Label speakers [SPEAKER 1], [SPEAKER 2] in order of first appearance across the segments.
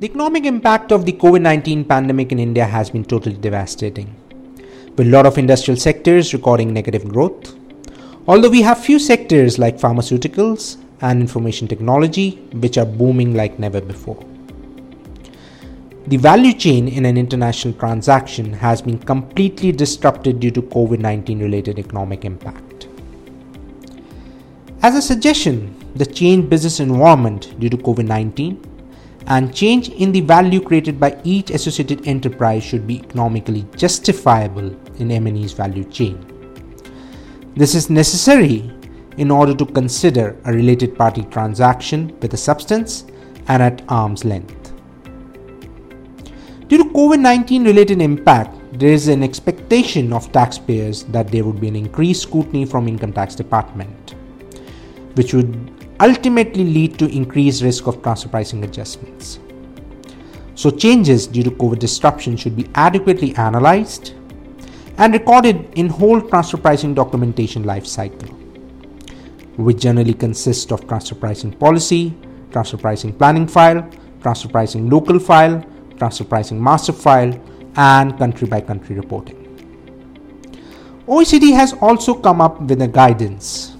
[SPEAKER 1] The economic impact of the COVID 19 pandemic in India has been totally devastating, with a lot of industrial sectors recording negative growth. Although we have few sectors like pharmaceuticals and information technology which are booming like never before. The value chain in an international transaction has been completely disrupted due to COVID 19 related economic impact. As a suggestion, the changed business environment due to COVID 19 and change in the value created by each associated enterprise should be economically justifiable in MNE's value chain. This is necessary in order to consider a related party transaction with a substance and at arm's length. Due to COVID 19 related impact, there is an expectation of taxpayers that there would be an increased scrutiny from income tax department, which would ultimately lead to increased risk of transfer pricing adjustments. So, changes due to COVID disruption should be adequately analyzed and recorded in whole transfer pricing documentation life cycle, which generally consists of transfer pricing policy, transfer pricing planning file, transfer pricing local file, transfer pricing master file, and country by country reporting. OECD has also come up with a guidance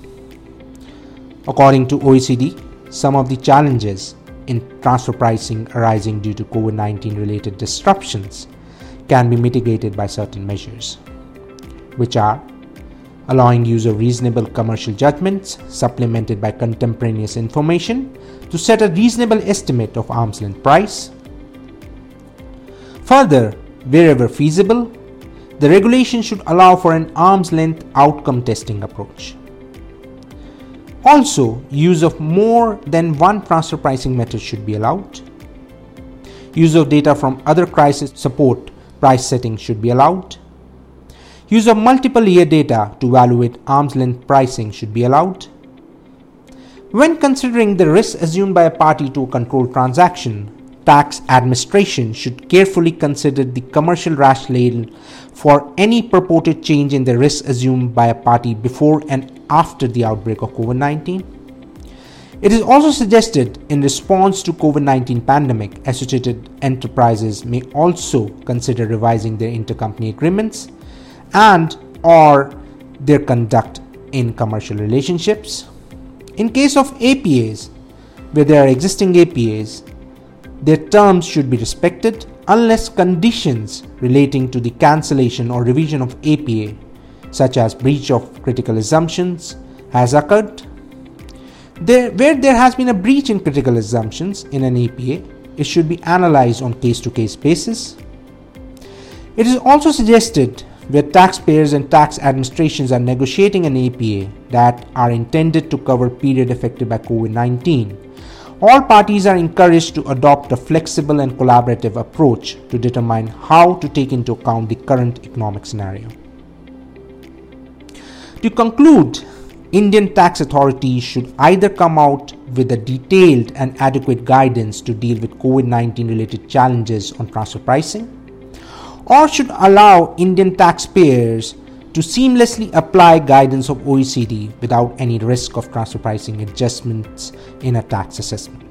[SPEAKER 1] According to OECD, some of the challenges in transfer pricing arising due to COVID 19 related disruptions can be mitigated by certain measures, which are allowing use of reasonable commercial judgments supplemented by contemporaneous information to set a reasonable estimate of arm's length price. Further, wherever feasible, the regulation should allow for an arm's length outcome testing approach. Also, use of more than one transfer pricing method should be allowed. Use of data from other crisis support price settings should be allowed. Use of multiple year data to evaluate arm's length pricing should be allowed. When considering the risk assumed by a party to a controlled transaction, tax administration should carefully consider the commercial rationale for any purported change in the risk assumed by a party before and after the outbreak of COVID-19. It is also suggested in response to COVID-19 pandemic, associated enterprises may also consider revising their intercompany agreements and or their conduct in commercial relationships. In case of APAs, where there are existing APAs, their terms should be respected unless conditions relating to the cancellation or revision of APA, such as breach of critical assumptions, has occurred. There, where there has been a breach in critical assumptions in an APA, it should be analyzed on case to case basis. It is also suggested where taxpayers and tax administrations are negotiating an APA that are intended to cover period affected by COVID 19 all parties are encouraged to adopt a flexible and collaborative approach to determine how to take into account the current economic scenario. To conclude, Indian tax authorities should either come out with a detailed and adequate guidance to deal with COVID 19 related challenges on transfer pricing, or should allow Indian taxpayers to seamlessly apply guidance of OECD without any risk of transfer pricing adjustments in a tax assessment.